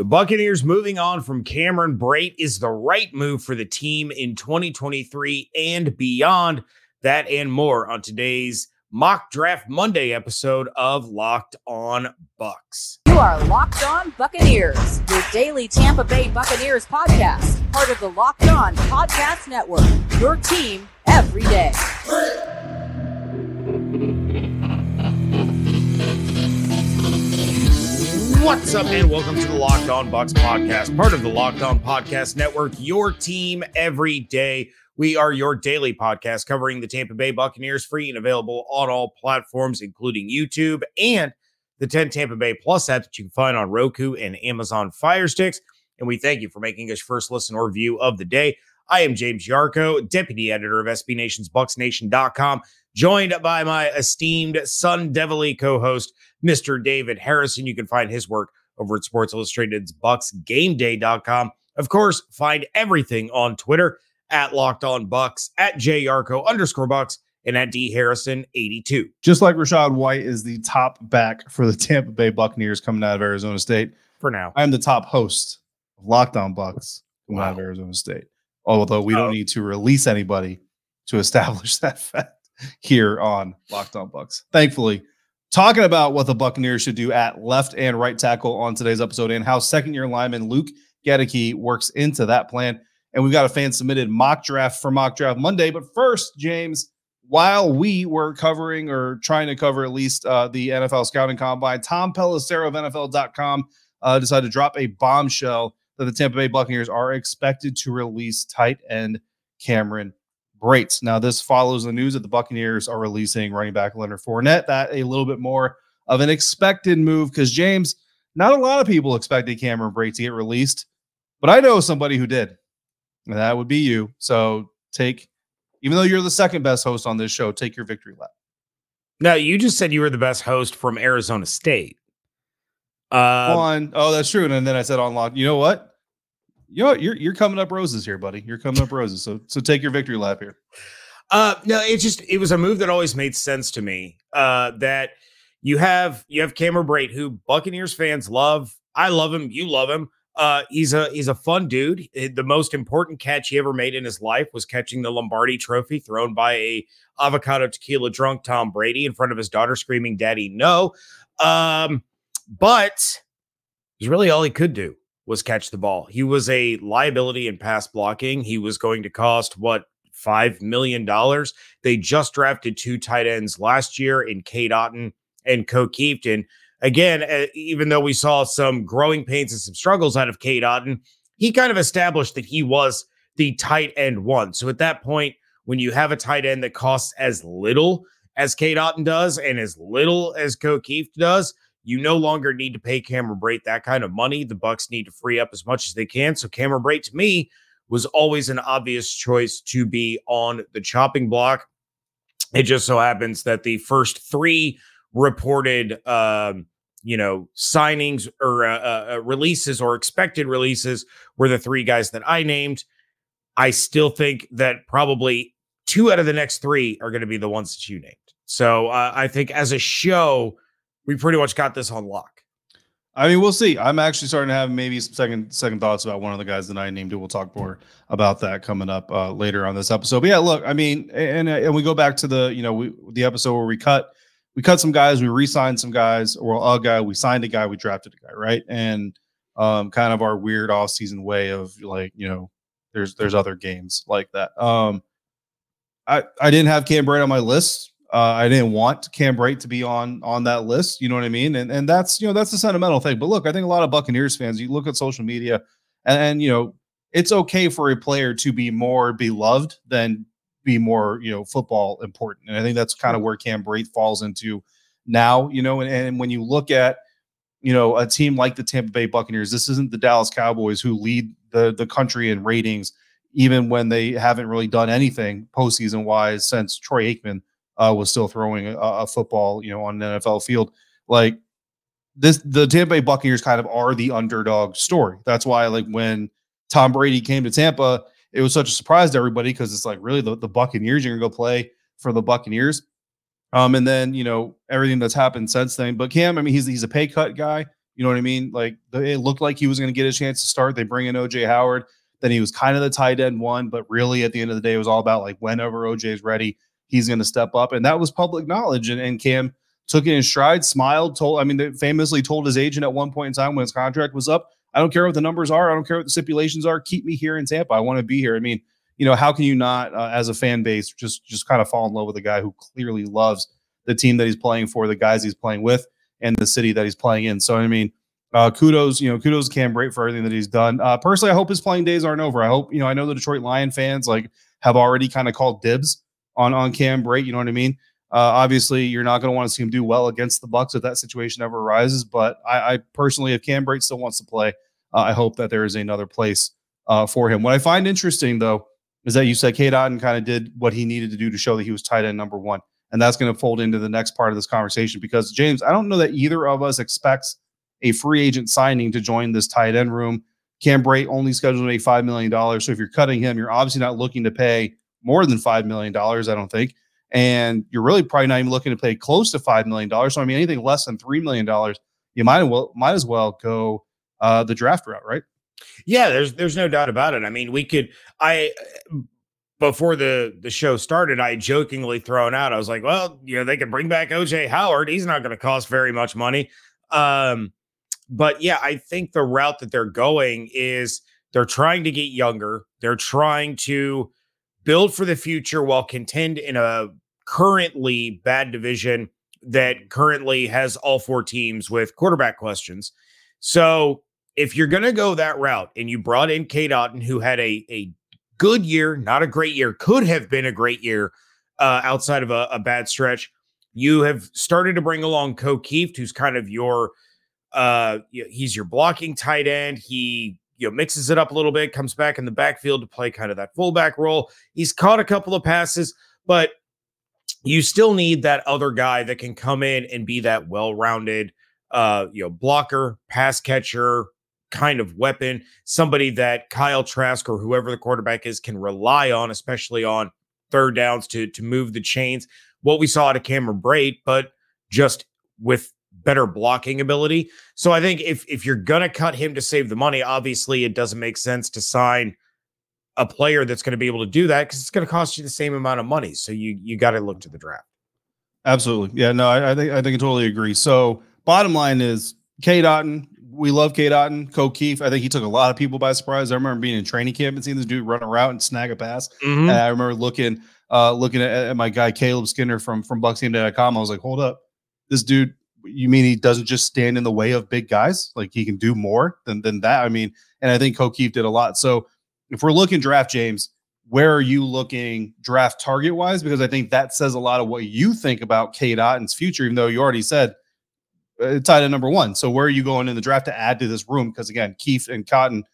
The Buccaneers moving on from Cameron Brate is the right move for the team in 2023 and beyond. That and more on today's Mock Draft Monday episode of Locked On Bucs. You are Locked On Buccaneers, your daily Tampa Bay Buccaneers podcast, part of the Locked On Podcast Network. Your team every day. What's up, and welcome to the Locked On Bucs podcast, part of the Locked On Podcast Network, your team every day. We are your daily podcast covering the Tampa Bay Buccaneers, free and available on all platforms, including YouTube and the 10 Tampa Bay Plus app that you can find on Roku and Amazon Fire Sticks. And we thank you for making us first listen or view of the day. I am James Yarcho, deputy editor of SB Nation's BucsNation.com, joined by my esteemed Sun Devilly co-host, Mr. David Harrison. You can find his work over at Sports Illustrated's BucsGameDay.com. Of course, find everything on Twitter at Locked On Bucs, at JYarcho underscore Bucs, and at D Harrison 82. Just like Rachaad White is the top back for the Tampa Bay Buccaneers coming out of Arizona State. For now, I'm the top host of Locked On Bucs coming wow. out of Arizona State. Although we oh. don't need to release anybody to establish that fact here on Locked On Bucs. Thankfully, talking about what the Buccaneers should do at left and right tackle on today's episode and how second year lineman Luke Goedeke works into that plan. And we've got a fan submitted mock draft for mock draft Monday. But first, James, while we were covering or trying to cover at least uh, the NFL scouting combine, Tom Pelissero of NFL.com uh, decided to drop a bombshell that the Tampa Bay Buccaneers are expected to release tight end Cameron Brate. Now, this follows the news that the Buccaneers are releasing running back Leonard Fournette. That a little bit more of an expected move because James, not a lot of people expected Cameron Brate to get released, but I know somebody who did, and that would be you. So take, even though you're the second best host on this show, take your victory lap. Now, you just said you were the best host from Arizona State. Uh, on, oh, that's true. And then I said on lock. You know what? You know, you're you're coming up roses here, buddy. You're coming up roses. So so take your victory lap here. Uh no, it just it was a move that always made sense to me. Uh that you have you have Cameron Brate, who Buccaneers fans love. I love him, you love him. Uh he's a he's a fun dude. The most important catch he ever made in his life was catching the Lombardi trophy thrown by a avocado tequila drunk Tom Brady in front of his daughter screaming, Daddy, no. Um, but it's really all he could do was catch the ball. He was a liability in pass blocking. He was going to cost what five million dollars. They just drafted two tight ends last year in Cade Otton and Ko Kieft. Again, uh, even though we saw some growing pains and some struggles out of Cade Otton, he kind of established that he was the tight end one. So at that point, when you have a tight end that costs as little as Cade Otton does and as little as Kieft does, you no longer need to pay Cameron Brate that kind of money. The Bucs need to free up as much as they can. So Cameron Brate to me was always an obvious choice to be on the chopping block. It just so happens that the first three reported, um, you know, signings or uh, uh, uh releases or expected releases were the three guys that I named. I still think that probably two out of the next three are going to be the ones that you named. So uh, I think as a show, we pretty much got this on lock. I mean, we'll see. I'm actually starting to have maybe some second second thoughts about one of the guys that I named. We'll talk more about that coming up uh, later on this episode. But yeah, look, I mean, and and we go back to the you know we, the episode where we cut we cut some guys, we re-signed some guys, or a guy, we signed a guy, we drafted a guy, right? And um, kind of our weird off-season way of like you know, there's there's other games like that. Um, I I didn't have Cam Brate on my list uh, I didn't want Cam Brate to be on on that list. You know what I mean? And and that's you know that's a sentimental thing. But look, I think a lot of Buccaneers fans, you look at social media, and, and you know it's okay for a player to be more beloved than be more you know football important. And I think that's kind of where Cam Brate falls into now. You know, and, and when you look at you know a team like the Tampa Bay Buccaneers, this isn't the Dallas Cowboys who lead the the country in ratings, even when they haven't really done anything postseason wise since Troy Aikman uh, was still throwing a, a, football, you know, on an NFL field. Like this, the Tampa Bay Buccaneers kind of are the underdog story. That's why, like, when Tom Brady came to Tampa, it was such a surprise to everybody because it's like really the, the Buccaneers you're gonna go play for the Buccaneers. Um, and then you know everything that's happened since then. But Cam, I mean, he's he's a pay cut guy. You know what I mean? Like it looked like he was going to get a chance to start. They bring in OJ Howard. Then he was kind of the tight end one, but really at the end of the day, it was all about like whenever OJ is ready, he's going to step up. And that was public knowledge. And, and Cam took it in stride, smiled, told, I mean, they famously told his agent at one point in time when his contract was up, I don't care what the numbers are. I don't care what the stipulations are. Keep me here in Tampa. I want to be here. I mean, you know, how can you not, uh, as a fan base, just just kind of fall in love with a guy who clearly loves the team that he's playing for, the guys he's playing with, and the city that he's playing in. So I mean, uh, kudos, you know, kudos to Cam Brate for everything that he's done. Uh, personally, I hope his playing days aren't over. I hope, you know, I know the Detroit Lion fans like have already kind of called dibs on on Cam Brate. You know what I mean? Uh, obviously, you're not going to want to see him do well against the Bucs if that situation ever arises. But I, I personally, if Cam Brate still wants to play, uh, I hope that there is another place uh, for him. What I find interesting though is that you said Otton kind of did what he needed to do to show that he was tight end number one. And that's going to fold into the next part of this conversation because, James, I don't know that either of us expects a free agent signing to join this tight end room. Cam Brate only scheduled to make $5 million. So if you're cutting him, you're obviously not looking to pay more than $5 million, I don't think. And you're really probably not even looking to pay close to $5 million. So, I mean, anything less than $3 million, you might, well, might as well go uh, the draft route, right? Yeah, there's there's no doubt about it. I mean, we could I before the the show started, I jokingly thrown out. I was like, well, you know, they can bring back OJ Howard. He's not going to cost very much money. Um, but yeah, I think the route that they're going is they're trying to get younger. They're trying to build for the future while contend in a currently bad division that currently has all four teams with quarterback questions. So if you're going to go that route and you brought in Cade Otton, who had a, a good year, not a great year, could have been a great year uh, outside of a, a, bad stretch, you have started to bring along Ko Kieft, who's kind of your uh, he's your blocking tight end. He you know mixes it up a little bit, comes back in the backfield to play kind of that fullback role. He's caught a couple of passes, but you still need that other guy that can come in and be that well-rounded uh, you know, blocker, pass catcher, kind of weapon, somebody that Kyle Trask or whoever the quarterback is can rely on, especially on third downs to to move the chains. What we saw out of Cameron Brate, but just with better blocking ability. So I think if if you're gonna cut him to save the money, obviously it doesn't make sense to sign a player that's going to be able to do that because it's going to cost you the same amount of money. So you you got to look to the draft. Absolutely, yeah. No, I, I think I think I totally agree. So bottom line is Cade Otton. We love Cade Otton. Ko Kieft. I think he took a lot of people by surprise. I remember being in training camp and seeing this dude run a route and snag a pass. Mm-hmm. And I remember looking uh, looking at, at, my guy Caleb Skinner from from BucsGameDay.com. I was like, hold up, this dude. You mean he doesn't just stand in the way of big guys? Like he can do more than than that. I mean, and I think Ko did a lot. So if we're looking draft, James, where are you looking draft target wise? Because I think that says a lot of what you think about Cade Otton's future, even though you already said uh, tied at number one. So where are you going in the draft to add to this room? Because again, Keith and Cotton,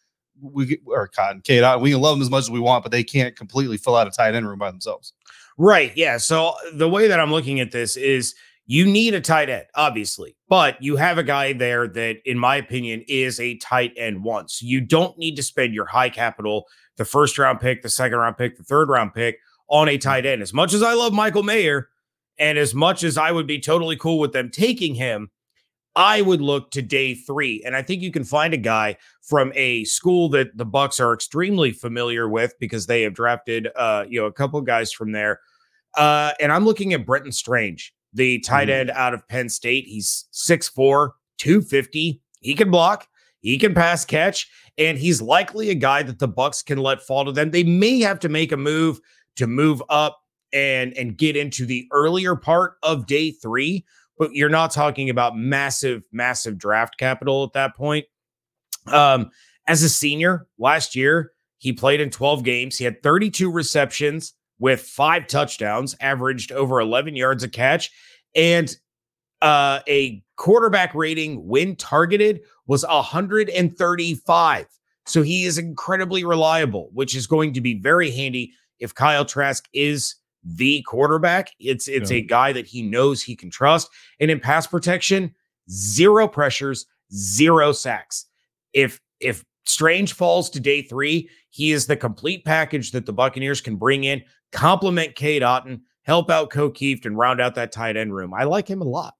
we or Cotton, Kate, we can love them as much as we want, but they can't completely fill out a tight end room by themselves. Right. Yeah. So the way that I'm looking at this is you need a tight end, obviously, but you have a guy there that, in my opinion, is a tight end once. You don't need to spend your high capital, the first round pick, the second round pick, the third round pick on a tight end. As much as I love Michael Mayer, and as much as I would be totally cool with them taking him, I would look to day three, and I think you can find a guy from a school that the Bucs are extremely familiar with because they have drafted, uh, you know, a couple of guys from there. Uh, and I'm looking at Brenton Strange, the tight mm-hmm. end out of Penn State. He's 6'4", 250. He can block. He can pass catch, and he's likely a guy that the Bucs can let fall to them. They may have to make a move to move up and and get into the earlier part of day three but you're not talking about massive, massive draft capital at that point. Um, as a senior last year, he played in 12 games. He had 32 receptions with five touchdowns, averaged over 11 yards a catch, and uh, a quarterback rating when targeted was 135. So he is incredibly reliable, which is going to be very handy if Kyle Trask is the quarterback. It's it's yeah. a guy that he knows he can trust. And in pass protection, zero pressures, zero sacks. If if Strange falls to day three, he is the complete package that the Buccaneers can bring in, complement Cade Otton, help out Ko Kieft, and round out that tight end room. I like him a lot.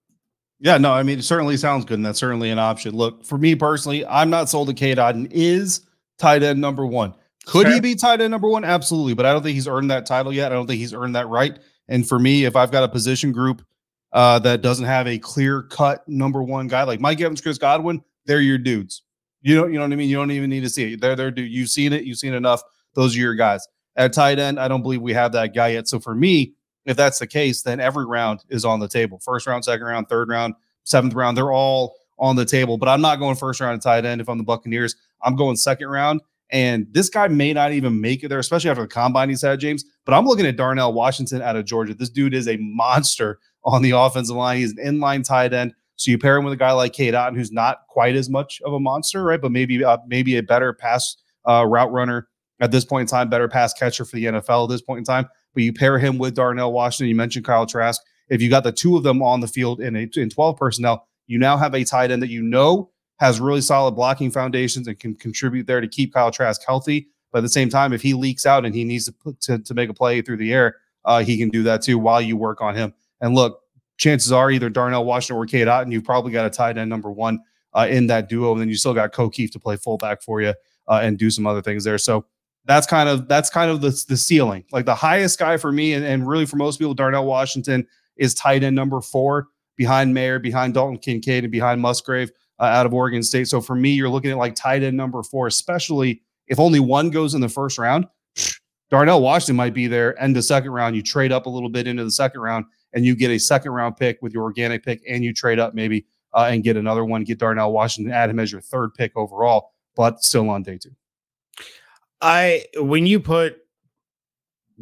Yeah, no, I mean, it certainly sounds good, and that's certainly an option. Look, for me personally, I'm not sold to Cade Otton is tight end number one. Could he be tight end number one? Absolutely, but I don't think he's earned that title yet. I don't think he's earned that right. And for me, if I've got a position group uh, that doesn't have a clear cut number one guy like Mike Evans, Chris Godwin, they're your dudes. You know, you know what I mean. You don't even need to see it. They're they're dude. You've seen it. You've seen enough. Those are your guys. At tight end, I don't believe we have that guy yet. So for me, if that's the case, then every round is on the table. First round, second round, third round, seventh round, they're all on the table. But I'm not going first round tight end if I'm the Buccaneers. I'm going second round. And this guy may not even make it there, especially after the combine he's had, James. But I'm looking at Darnell Washington out of Georgia. This dude is a monster on the offensive line. He's an inline tight end. So you pair him with a guy like Cade Otton, who's not quite as much of a monster, right? But maybe uh, maybe a better pass uh, route runner at this point in time, better pass catcher for the NFL at this point in time. But you pair him with Darnell Washington. You mentioned Kyle Trask. If you got the two of them on the field in a in 12 personnel, you now have a tight end that you know has really solid blocking foundations and can contribute there to keep Kyle Trask healthy. But at the same time, if he leaks out and he needs to put, to, to make a play through the air, uh, he can do that too while you work on him. And look, chances are either Darnell Washington or Cade Otton, you've probably got a tight end number one uh, in that duo, and then you still got Ko Kieft to play fullback for you uh, and do some other things there. So that's kind of that's kind of the, the ceiling. Like the highest guy for me, and, and really for most people, Darnell Washington is tight end number four behind Mayer, behind Dalton Kincaid, and behind Musgrave uh, out of Oregon State. So for me, you're looking at like tight end number four, especially if only one goes in the first round. Darnell Washington might be there end of second round. You trade up a little bit into the second round and you get a second round pick with your organic pick and you trade up maybe uh, and get another one, get Darnell Washington, add him as your third pick overall, but still on day two. I, when you put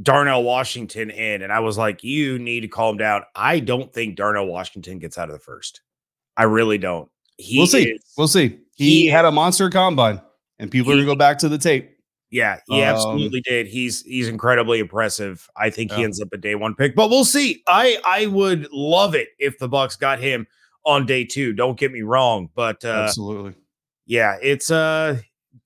Darnell Washington in, and I was like, you need to calm down. I don't think Darnell Washington gets out of the first. I really don't. He we'll see. Is, we'll see. He, he had a monster combine, and people he, are going to go back to the tape. Yeah, he um, absolutely did. He's he's incredibly impressive. I think yeah. he ends up a day one pick, but we'll see. I I would love it if the Bucs got him on day two. Don't get me wrong, but uh, absolutely, yeah, it's uh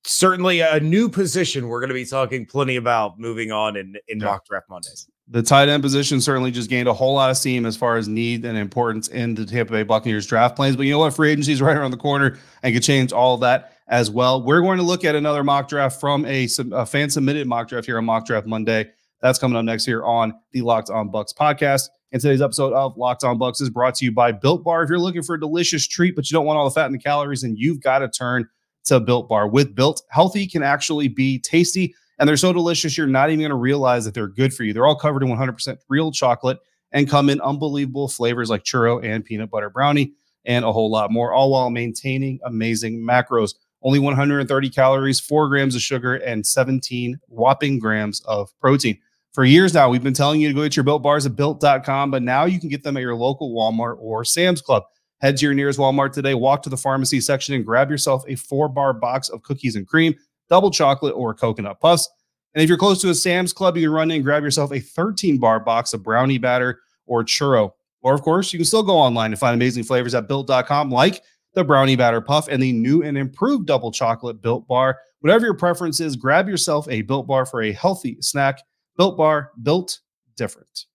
certainly a new position we're going to be talking plenty about moving on in in yeah. mock draft Mondays. The tight end position certainly just gained a whole lot of steam as far as need and importance in the Tampa Bay Buccaneers draft plans. But you know what? Free agency is right around the corner and could change all of that as well. We're going to look at another mock draft from a, a fan submitted mock draft here on Mock Draft Monday. That's coming up next here on the Locked On Bucs podcast. And today's episode of Locked On Bucs is brought to you by Built Bar. If you're looking for a delicious treat, but you don't want all the fat and the calories, then you've got to turn to Built Bar. With Built, healthy can actually be tasty, and they're so delicious you're not even going to realize that they're good for you. They're all covered in 100% real chocolate and come in unbelievable flavors like churro and peanut butter brownie and a whole lot more, all while maintaining amazing macros. Only 130 calories, four grams of sugar, and 17 whopping grams of protein. For years now, we've been telling you to go get your built bars at built.com, but now you can get them at your local Walmart or Sam's Club. Head to your nearest Walmart today, walk to the pharmacy section, and grab yourself a four bar box of cookies and cream, double chocolate, or coconut puffs. And if you're close to a Sam's Club, you can run in and grab yourself a 13 bar box of brownie batter or churro. Or, of course, you can still go online and find amazing flavors at built.com, like the brownie batter puff and the new and improved double chocolate built bar. Whatever your preference is, grab yourself a built bar for a healthy snack. Built bar, built different.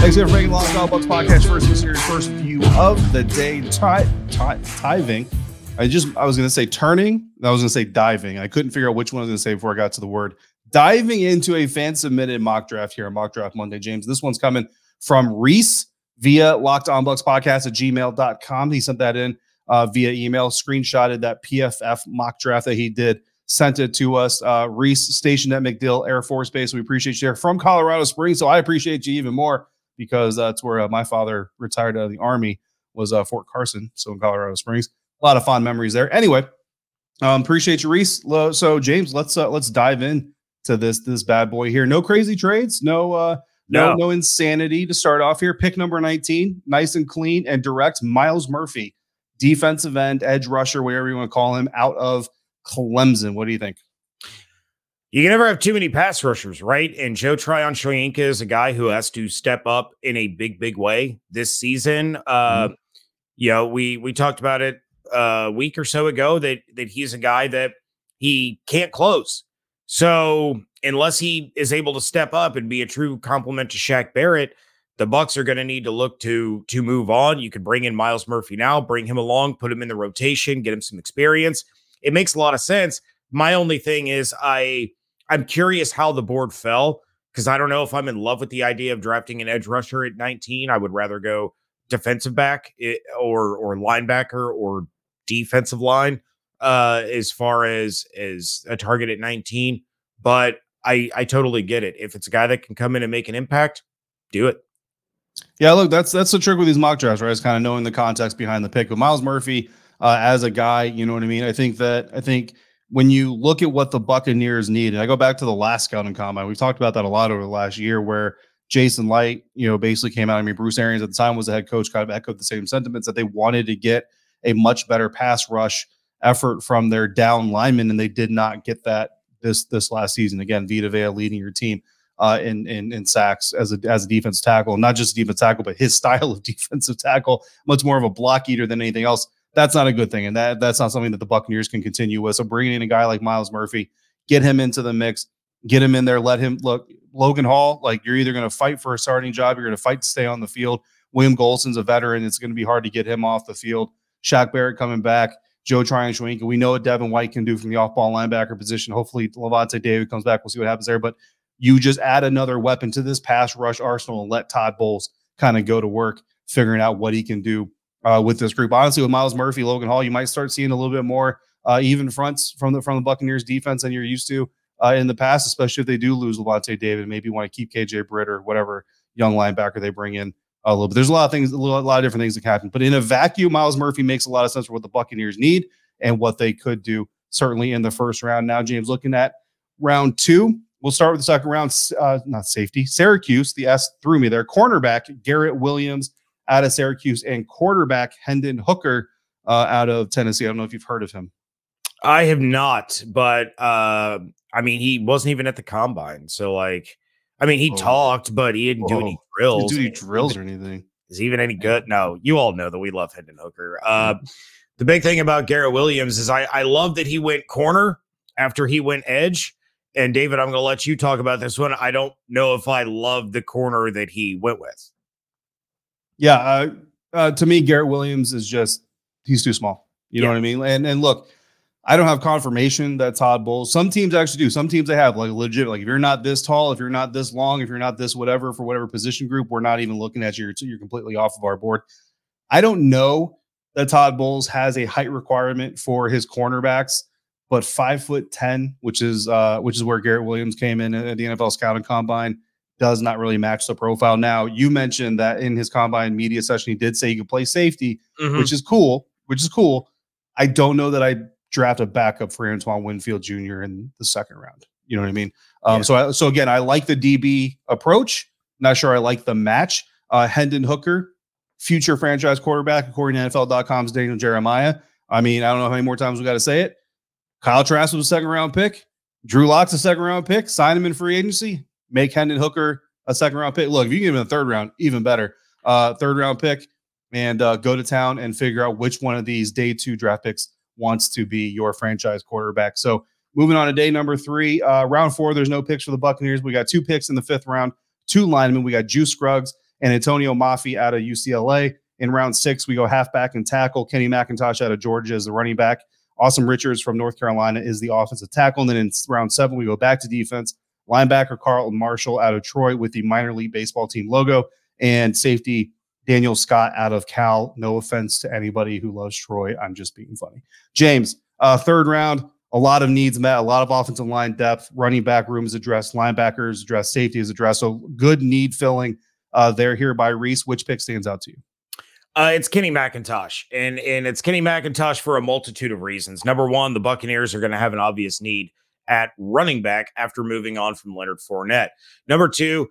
Thanks for making Lost All Bucks podcast first this first view of the day. Tithing. I just I was gonna say turning. I was gonna say diving. I couldn't figure out which one I was gonna say before I got to the word. Diving into a fan submitted mock draft here on Mock Draft Monday, James. This one's coming from Reese via locked on bucs podcast at gmail.com. He sent that in uh, via email, screenshotted that PFF mock draft that he did, sent it to us. Uh, Reese, stationed at MacDill Air Force Base. We appreciate you there from Colorado Springs. So I appreciate you even more because that's where uh, my father retired out of the army was uh, Fort Carson, so in Colorado Springs. A lot of fond memories there. Anyway, um, appreciate you, Reese. So James, let's uh, let's dive in to this this bad boy here. No crazy trades, no uh, no, no, no insanity to start off here. Pick number 19, nice and clean and direct. Myles Murphy, defensive end, edge rusher, whatever you want to call him, out of Clemson. What do you think? You can never have too many pass rushers, right? And Joe Tryon-Shoyinka is a guy who has to step up in a big, big way this season. Uh, mm-hmm. You know, we we talked about it a week or so ago that that he's a guy that he can't close. So unless he is able to step up and be a true complement to Shaq Barrett, the Bucks are going to need to look to to move on. You could bring in Myles Murphy now, bring him along, put him in the rotation, get him some experience. It makes a lot of sense. My only thing is I I'm curious how the board fell because I don't know if I'm in love with the idea of drafting an edge rusher at 19. I would rather go defensive back eh, or or linebacker or defensive line uh as far as as a target at 19 but I I totally get it. If it's a guy that can come in and make an impact, do it. Yeah, look, that's that's the trick with these mock drafts, right? Is kind of knowing the context behind the pick. But Myles Murphy, uh, as a guy, you know what I mean. I think that I think when you look at what the Buccaneers need, and I go back to the last scouting combine, we've talked about that a lot over the last year, where Jason Licht, you know, basically came out. I mean, Bruce Arians at the time was the head coach, kind of echoed the same sentiments that they wanted to get a much better pass rush effort from their down linemen, and they did not get that this this last season. Again, Vita Vea leading your team uh, in, in in sacks as a as a defense tackle, not just a defense tackle, but his style of defensive tackle, much more of a block eater than anything else. That's not a good thing, and that that's not something that the Buccaneers can continue with. So bringing in a guy like Myles Murphy, get him into the mix, get him in there, let him look. Logan Hall, like you're either going to fight for a starting job, you're going to fight to stay on the field. William Gholston's a veteran; it's going to be hard to get him off the field. Shaq Barrett coming back. Joe Tryon-Shoyinka. We know what Devin White can do from the off-ball linebacker position. Hopefully, Lavonte David comes back. We'll see what happens there. But you just add another weapon to this pass rush arsenal and let Todd Bowles kind of go to work figuring out what he can do uh, with this group. Honestly, with Myles Murphy, Logan Hall, you might start seeing a little bit more uh, even fronts from the from the Buccaneers defense than you're used to uh, in the past, especially if they do lose Lavonte David. Maybe want to keep KJ Britt or whatever young linebacker they bring in a little bit. There's a lot of things, a, little, a lot of different things that happen. But in a vacuum, Myles Murphy makes a lot of sense for what the Buccaneers need and what they could do certainly in the first round. Now, James, looking at round two, we'll start with the second round. Uh, not safety, Syracuse. The S threw me there. Cornerback Garrett Williams out of Syracuse and quarterback Hendon Hooker uh, out of Tennessee. I don't know if you've heard of him. I have not, but uh, I mean, he wasn't even at the combine. So, like, I mean, he oh. talked, but he didn't do any drills. Didn't do any drills or anything. Is he even any good? No, you all know that we love Hendon Hooker. Uh, the big thing about Garrett Williams is I, I love that he went corner after he went edge. And David, I'm going to let you talk about this one. I don't know if I love the corner that he went with. Yeah, uh, uh, to me, Garrett Williams is just he's too small. You yeah. know what I mean? And and look, I don't have confirmation that Todd Bowles. Some teams actually do. Some teams they have like legit. Like if you're not this tall, if you're not this long, if you're not this whatever for whatever position group, we're not even looking at you. You're, you're completely off of our board. I don't know that Todd Bowles has a height requirement for his cornerbacks, but five foot ten, which is uh, which is where Garrett Williams came in at the NFL scouting combine, does not really match the profile. Now you mentioned that in his combine media session, he did say he could play safety, mm-hmm. which is cool. Which is cool. I don't know that I draft a backup for Antoine Winfield Jr. in the second round. You know what I mean? Um, yeah. So, I, so again, I like the DB approach. Not sure I like the match. Uh, Hendon Hooker, future franchise quarterback, according to NFL.com's Daniel Jeremiah. I mean, I don't know how many more times we got to say it. Kyle Trask was a second round pick. Drew Lock's a second round pick. Sign him in free agency. Make Hendon Hooker a second round pick. Look, if you give him a third round, even better. Uh, third round pick and uh, go to town and figure out which one of these day two draft picks wants to be your franchise quarterback. So moving on to day number three, uh, round four, there's no picks for the Buccaneers. We got two picks in the fifth round, two linemen. We got Juice Scruggs and Atonio Mafi out of UCLA. In round six, we go halfback and tackle. Kenny McIntosh out of Georgia is the running back. Asim Richards from North Carolina is the offensive tackle. And then in round seven, we go back to defense. Linebacker Carlton Martial out of Troy with the minor league baseball team logo. And safety Daniel Scott out of Cal. No offense to anybody who loves Troy. I'm just being funny. James, uh, third round, a lot of needs met, a lot of offensive line depth. Running back room is addressed, linebackers addressed, safety is addressed. So good need filling uh, there here by Reese. Which pick stands out to you? Uh, it's Kenny McIntosh, and and it's Kenny McIntosh for a multitude of reasons. Number one, the Buccaneers are going to have an obvious need at running back after moving on from Leonard Fournette. Number two,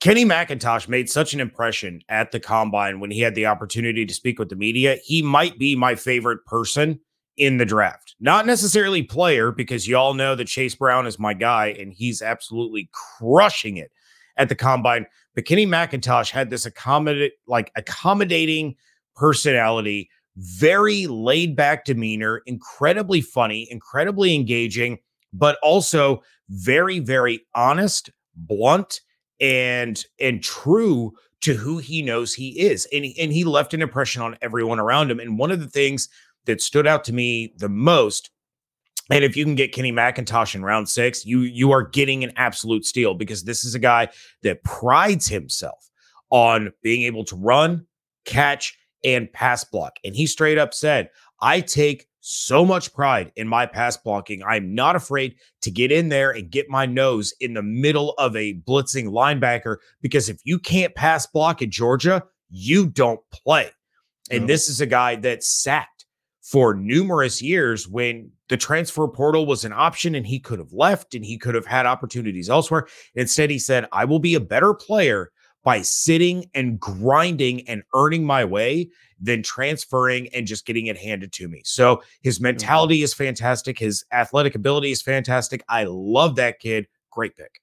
Kenny McIntosh made such an impression at the combine when he had the opportunity to speak with the media. He might be my favorite person in the draft. Not necessarily player, because y'all know that Chase Brown is my guy and he's absolutely crushing it at the combine. But Kenny McIntosh had this accommodate like accommodating personality, very laid back demeanor, incredibly funny, incredibly engaging. But also very, very honest, blunt, and and true to who he knows he is. And he, and he left an impression on everyone around him. And one of the things that stood out to me the most and if you can get Kenny McIntosh in round six, you you are getting an absolute steal because this is a guy that prides himself on being able to run, catch, and pass block. And he straight up said, I take so much pride in my pass blocking. I'm not afraid to get in there and get my nose in the middle of a blitzing linebacker because if you can't pass block at Georgia, you don't play. And this is a guy that sat for numerous years when the transfer portal was an option and he could have left and he could have had opportunities elsewhere. Instead, he said, I will be a better player by sitting and grinding and earning my way than transferring and just getting it handed to me. So his mm-hmm. mentality is fantastic. His athletic ability is fantastic. I love that kid. Great pick.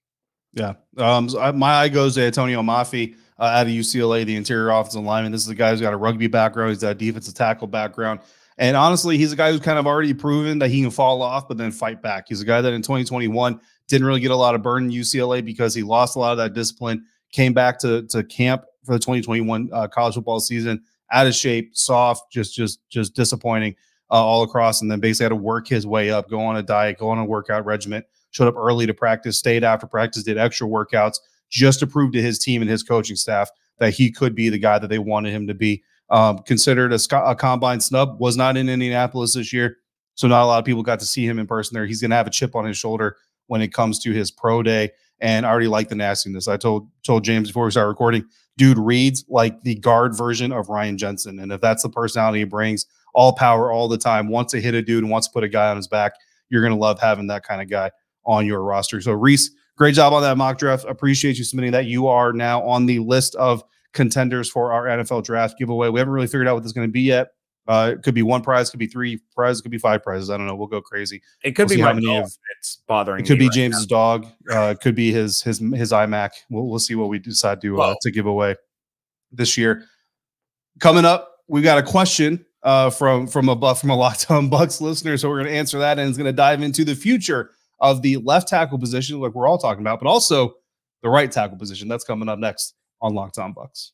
Yeah. Um, so I, my eye goes to Atonio Mafi uh, out of UCLA, the interior offensive lineman. This is a guy who's got a rugby background. He's got a defensive tackle background. And honestly, he's a guy who's kind of already proven that he can fall off, but then fight back. He's a guy that in 2021 didn't really get a lot of burn in UCLA because he lost a lot of that discipline, came back to, to camp for the 2021 uh, college football season, out of shape, soft, just just just disappointing uh, all across, and then basically had to work his way up, go on a diet, go on a workout regiment. Showed up early to practice, stayed after practice, did extra workouts just to prove to his team and his coaching staff that he could be the guy that they wanted him to be. Um, considered a, a combine snub, was not in Indianapolis this year. So not a lot of people got to see him in person there. He's going to have a chip on his shoulder when it comes to his pro day. And I already like the nastiness. I told told James before we start recording, dude reads like the guard version of Ryan Jensen. And if that's the personality he brings, all power all the time, wants to hit a dude and wants to put a guy on his back, you're to love having that kind of guy on your roster. So Reese, great job on that mock draft. Appreciate you submitting that. You are now on the list of contenders for our NFL draft giveaway. We haven't really figured out what this is going to be yet. Uh, it could be one prize, could be three prizes, could be five prizes. I don't know. We'll go crazy. It could we'll be my many of, it's bothering. It could be right James's now. dog. Uh, it could be his his his iMac. We'll we'll see what we decide to uh, to give away this year. Coming up, we got a question uh, from from a from a Locked On Bucs listener, so we're going to answer that, and it's going to dive into the future of the left tackle position, like we're all talking about, but also the right tackle position. That's coming up next on Locked On Bucs.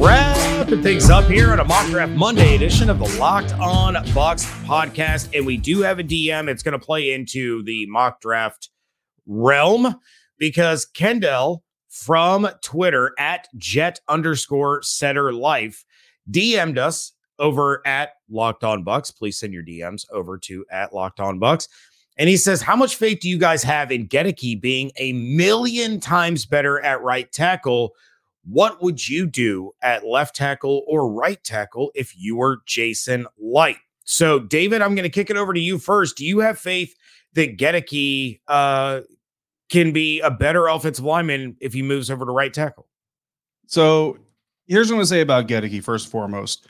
Wrapping things up here on a mock draft Monday edition of the Locked On Bucs podcast, and we do have a DM. It's going to play into the mock draft realm because Kendall from Twitter at jet underscore setter life DM'd us over at Locked On Bucs. Please send your DMs over to at Locked On Bucs. And he says, How much faith do you guys have in Goedeke being a million times better at right tackle? What would you do at left tackle or right tackle if you were Jason Licht? So, David, I'm going to kick it over to you first. Do you have faith that Goedeke uh, can be a better offensive lineman if he moves over to right tackle? So, here's what I'm going to say about Goedeke first and foremost.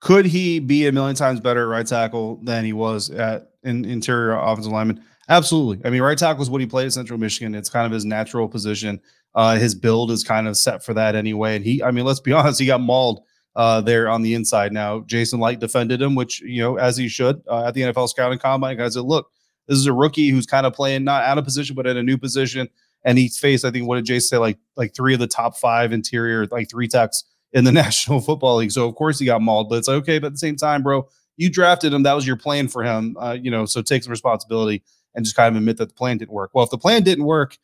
Could he be a million times better at right tackle than he was at in, interior offensive lineman? Absolutely. I mean, right tackle is what he played at Central Michigan. It's kind of his natural position. Uh, his build is kind of set for that anyway. And he, I mean, let's be honest, he got mauled uh, there on the inside. Now, Jason Licht defended him, which, you know, as he should uh, at the NFL scouting combine. Guys said, look, this is a rookie who's kind of playing not out of position, but in a new position. And he's faced, I think, what did Jason say, like like three of the top five interior, like three techs in the National Football League. So of course he got mauled, but it's okay. But at the same time, bro, you drafted him. That was your plan for him. Uh, you know, so take some responsibility and just kind of admit that the plan didn't work. Well, if the plan didn't work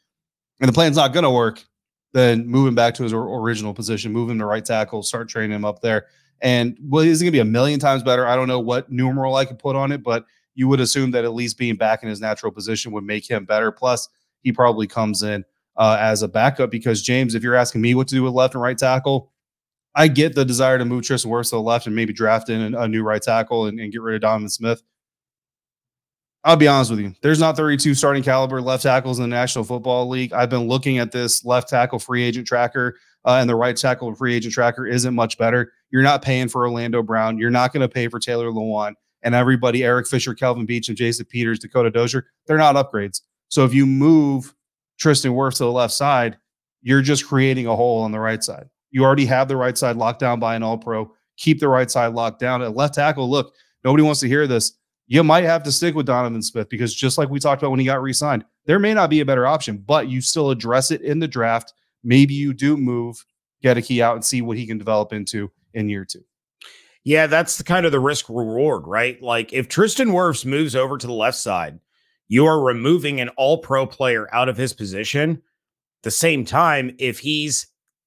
and the plan's not going to work, then move him back to his original position, move him to right tackle, start training him up there. And well, he's going to be a million times better. I don't know what numeral I could put on it, but you would assume that at least being back in his natural position would make him better. Plus, he probably comes in uh, as a backup because James, if you're asking me what to do with left and right tackle, I get the desire to move Tristan Wirfs to the left and maybe draft in a new right tackle and, and get rid of Donovan Smith. I'll be honest with you. There's not 32 starting caliber left tackles in the National Football League. I've been looking at this left tackle free agent tracker, uh, and the right tackle free agent tracker isn't much better. You're not paying for Orlando Brown. You're not going to pay for Taylor Lewan and everybody, Eric Fisher, Kelvin Beachum, Jason Peters, Dakota Dozier. They're not upgrades. So if you move Tristan Wirfs to the left side, you're just creating a hole on the right side. You already have the right side locked down by an all pro. keep the right side locked down. At left tackle, look, nobody wants to hear this. You might have to stick with Donovan Smith because just like we talked about when he got re-signed, there may not be a better option, but you still address it in the draft. Maybe you do move, get a key out and see what he can develop into in year two. Yeah, that's the kind of the risk reward, right? Like if Tristan Wirfs moves over to the left side, you are removing an all pro player out of his position. The same time, if he's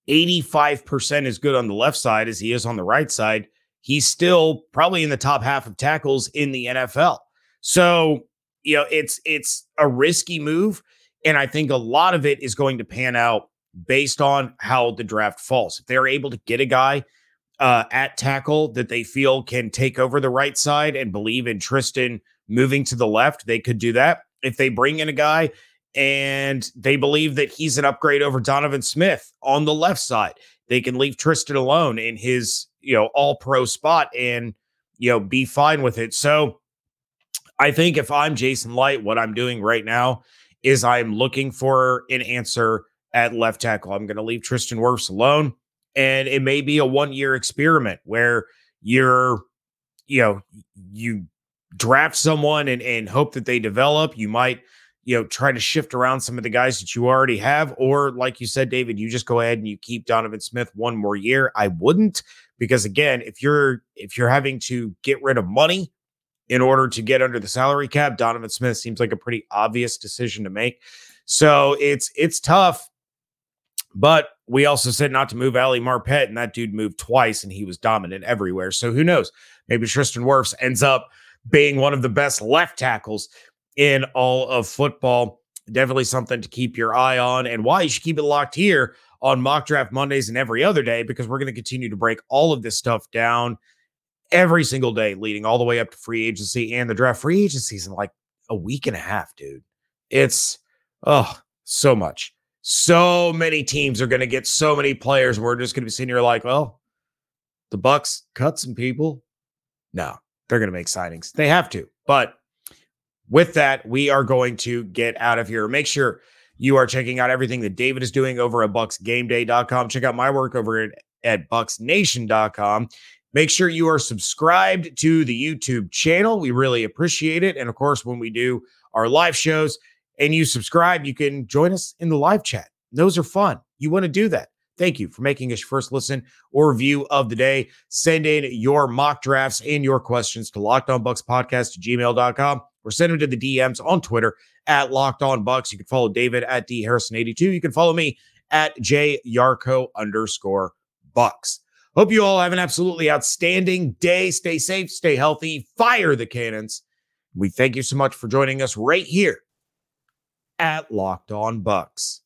85% as good on the left side as he is on the right side, he's still probably in the top half of tackles in the NFL. So, you know, it's it's a risky move and I think a lot of it is going to pan out based on how the draft falls. If they're able to get a guy uh, at tackle that they feel can take over the right side and believe in Tristan moving to the left, they could do that. If they bring in a guy and they believe that he's an upgrade over Donovan Smith on the left side, they can leave Tristan alone in his you know, all pro spot and, you know, be fine with it. So I think if I'm Jason Licht, what I'm doing right now is I'm looking for an answer at left tackle. I'm going to leave Tristan Wirfs alone. And it may be a one year experiment where you're, you know, you draft someone and, and hope that they develop. You might you know, try to shift around some of the guys that you already have. Or, like you said, David, you just go ahead and you keep Donovan Smith one more year. I wouldn't, because again, if you're if you're having to get rid of money in order to get under the salary cap, Donovan Smith seems like a pretty obvious decision to make. So it's it's tough. But we also said not to move Ali Marpet, and that dude moved twice and he was dominant everywhere. So who knows? Maybe Tristan Wirfs ends up being one of the best left tackles in all of football. Definitely something to keep your eye on, and why you should keep it locked here on Mock Draft Mondays and every other day because we're going to continue to break all of this stuff down every single day, leading all the way up to free agency and the draft. Free agency is in like a week and a half, dude. It's oh so much. So many teams are going to get so many players. We're just going to be sitting here like, well, the Bucs cut some people. No, they're going to make signings. They have to, but with that, we are going to get out of here. Make sure you are checking out everything that David is doing over at bucsgameday.com. Check out my work over at, at bucsnation.com. Make sure you are subscribed to the YouTube channel. We really appreciate it. And of course, when we do our live shows and you subscribe, you can join us in the live chat. Those are fun. You want to do that. Thank you for making us your first listen or view of the day. Send in your mock drafts and your questions to lockedonbucspodcast at gmail.com or send them to the DMs on Twitter at Locked On Bucs. You can follow David at D Harrison82. You can follow me at J Yarcho underscore Bucs. Hope you all have an absolutely outstanding day. Stay safe, stay healthy, fire the cannons. We thank you so much for joining us right here at Locked On Bucs.